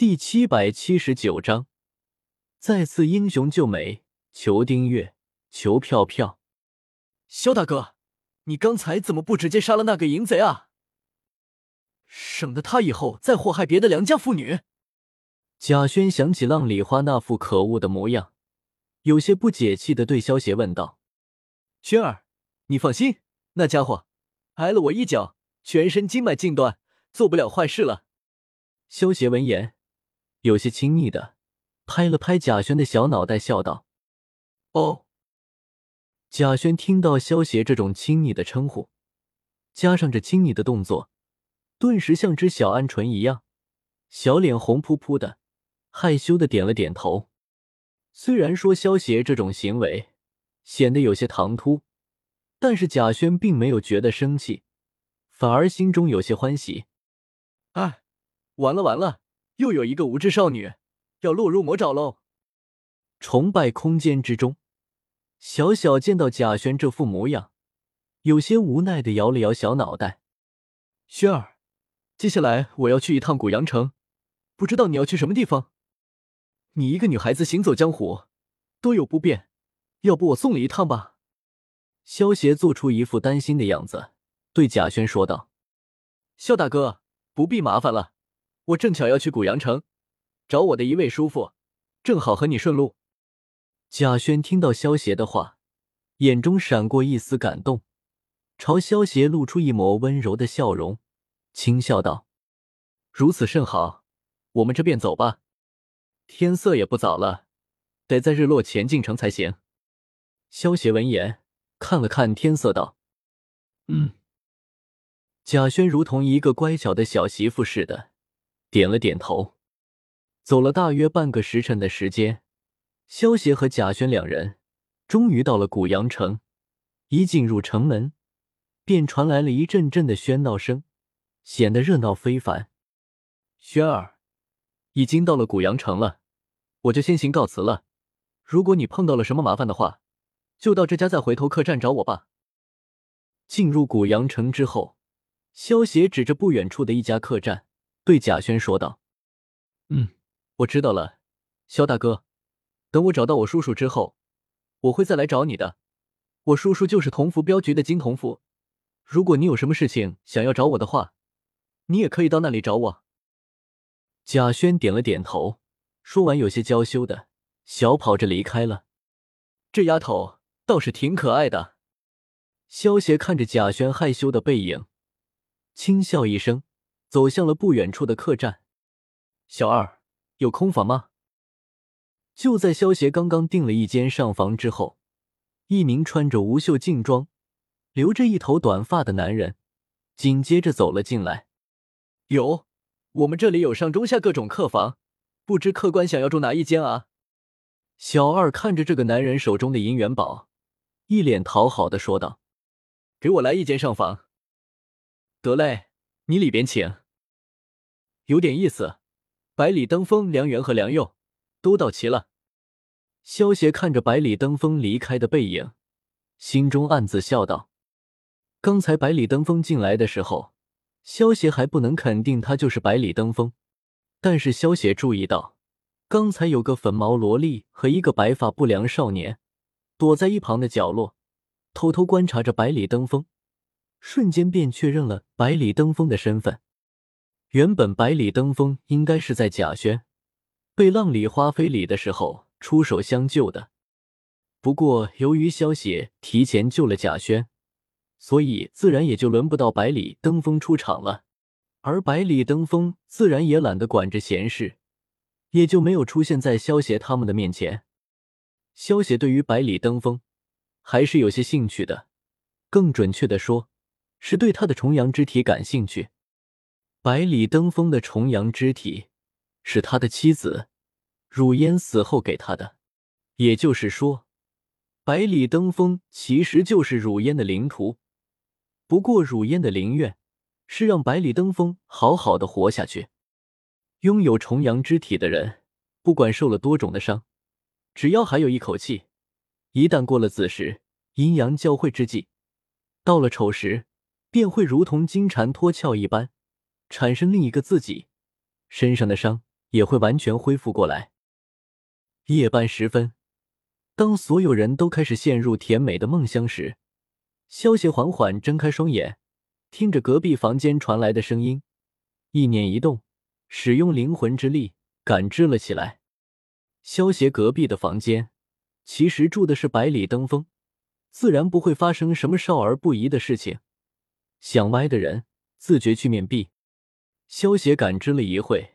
第七百七十九章，再次英雄救美。求订阅，求票票。萧大哥，你刚才怎么不直接杀了那个淫贼啊？省得他以后再祸害别的良家妇女。贾轩想起浪里花那副可恶的模样，有些不解气的对萧邪问道：“轩儿，你放心，那家伙挨了我一脚，全身经脉尽断，做不了坏事了。”萧邪闻言。有些亲昵的拍了拍贾轩的小脑袋，笑道：“哦。”贾轩听到萧邪这种亲昵的称呼，加上这亲昵的动作，顿时像只小鹌鹑一样，小脸红扑扑的，害羞的点了点头。虽然说萧邪这种行为显得有些唐突，但是贾轩并没有觉得生气，反而心中有些欢喜。哎，完了完了！又有一个无知少女要落入魔爪喽！崇拜空间之中，小小见到贾轩这副模样，有些无奈的摇了摇小脑袋。轩儿，接下来我要去一趟古阳城，不知道你要去什么地方？你一个女孩子行走江湖，多有不便，要不我送你一趟吧？萧邪做出一副担心的样子，对贾轩说道：“萧大哥，不必麻烦了。”我正巧要去古阳城，找我的一位叔父，正好和你顺路。贾轩听到萧邪的话，眼中闪过一丝感动，朝萧邪露出一抹温柔的笑容，轻笑道：“如此甚好，我们这便走吧。天色也不早了，得在日落前进城才行。”萧邪闻言看了看天色，道：“嗯。”贾轩如同一个乖巧的小媳妇似的。点了点头，走了大约半个时辰的时间，萧协和贾轩两人终于到了古阳城。一进入城门，便传来了一阵阵的喧闹声，显得热闹非凡。轩儿，已经到了古阳城了，我就先行告辞了。如果你碰到了什么麻烦的话，就到这家再回头客栈找我吧。进入古阳城之后，萧协指着不远处的一家客栈。对贾轩说道：“嗯，我知道了，肖大哥，等我找到我叔叔之后，我会再来找你的。我叔叔就是同福镖局的金同福，如果你有什么事情想要找我的话，你也可以到那里找我。”贾轩点了点头，说完，有些娇羞的小跑着离开了。这丫头倒是挺可爱的。萧邪看着贾轩害羞的背影，轻笑一声。走向了不远处的客栈，小二有空房吗？就在萧协刚刚订了一间上房之后，一名穿着无袖劲装、留着一头短发的男人紧接着走了进来。有，我们这里有上中下各种客房，不知客官想要住哪一间啊？小二看着这个男人手中的银元宝，一脸讨好的说道：“给我来一间上房。”得嘞，你里边请。有点意思，百里登峰、梁元和梁佑都到齐了。萧协看着百里登峰离开的背影，心中暗自笑道：“刚才百里登峰进来的时候，萧协还不能肯定他就是百里登峰。但是萧协注意到，刚才有个粉毛萝莉和一个白发不良少年躲在一旁的角落，偷偷观察着百里登峰，瞬间便确认了百里登峰的身份。”原本百里登峰应该是在贾轩被浪里花非礼的时候出手相救的，不过由于萧协提前救了贾轩，所以自然也就轮不到百里登峰出场了。而百里登峰自然也懒得管这闲事，也就没有出现在萧协他们的面前。萧协对于百里登峰还是有些兴趣的，更准确的说，是对他的重阳之体感兴趣。百里登峰的重阳之体是他的妻子汝烟死后给他的，也就是说，百里登峰其实就是汝烟的灵图。不过，汝烟的灵愿是让百里登峰好好的活下去。拥有重阳之体的人，不管受了多重的伤，只要还有一口气，一旦过了子时，阴阳交汇之际，到了丑时，便会如同金蝉脱壳一般。产生另一个自己身上的伤也会完全恢复过来。夜半时分，当所有人都开始陷入甜美的梦乡时，萧协缓缓睁开双眼，听着隔壁房间传来的声音，意念一动，使用灵魂之力感知了起来。萧协隔壁的房间，其实住的是百里登峰，自然不会发生什么少儿不宜的事情。想歪的人，自觉去面壁。萧协感知了一会，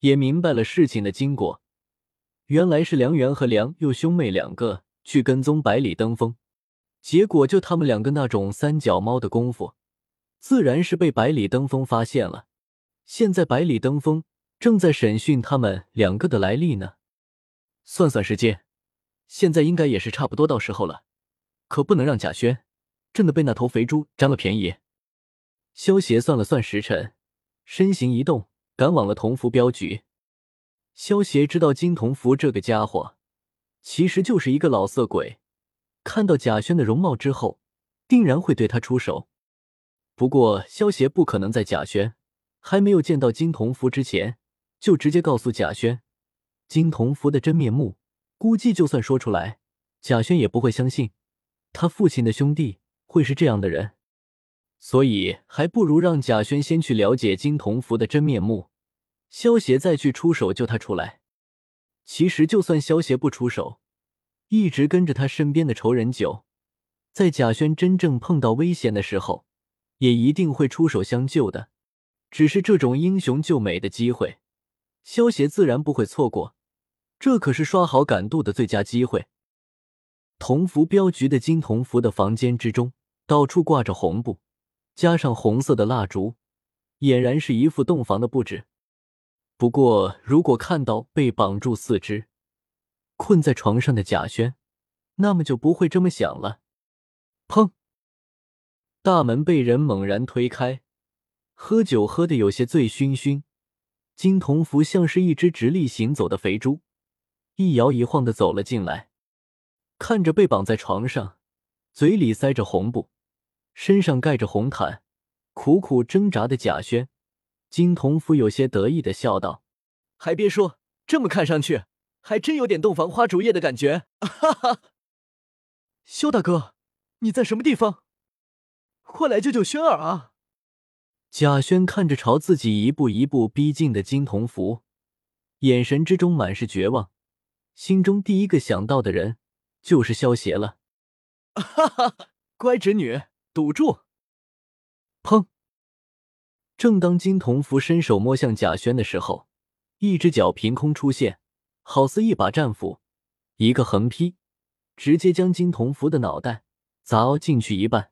也明白了事情的经过。原来是梁元和梁佑兄妹两个去跟踪百里登峰，结果就他们两个那种三脚猫的功夫，自然是被百里登峰发现了。现在百里登峰正在审讯他们两个的来历呢。算算时间，现在应该也是差不多到时候了，可不能让贾轩真的被那头肥猪占了便宜。萧协算了算时辰，身形一动，赶往了同福镖局。萧协知道金同福这个家伙其实就是一个老色鬼，看到贾轩的容貌之后，定然会对他出手。不过萧协不可能在贾轩还没有见到金同福之前，就直接告诉贾轩金同福的真面目。估计就算说出来，贾轩也不会相信他父亲的兄弟会是这样的人。所以还不如让贾轩先去了解金童福的真面目。萧协再去出手救他出来。其实，就算萧协不出手，一直跟着他身边的仇人九，在贾轩真正碰到危险的时候，也一定会出手相救的。只是这种英雄救美的机会，萧协自然不会错过。这可是刷好感度的最佳机会。同福镖局的金同福的房间之中，到处挂着红布，加上红色的蜡烛，俨然是一副洞房的布置。不过，如果看到被绑住四肢、困在床上的贾轩，那么就不会这么想了。砰！大门被人猛然推开，喝酒喝得有些醉醺醺。金童福像是一只直立行走的肥猪，一摇一晃的走了进来。看着被绑在床上、嘴里塞着红布、身上盖着红毯、苦苦挣扎的贾轩。金童福有些得意的笑道：“还别说，这么看上去，还真有点洞房花烛夜的感觉。”哈哈，萧大哥，你在什么地方？快来救救轩儿啊！贾轩看着朝自己一步一步逼近的金童福，眼神之中满是绝望，心中第一个想到的人就是萧邪了。哈哈，乖侄女，堵住！砰！正当金童福伸手摸向贾轩的时候，一只脚凭空出现，好似一把战斧，一个横劈，直接将金童福的脑袋砸进去一半。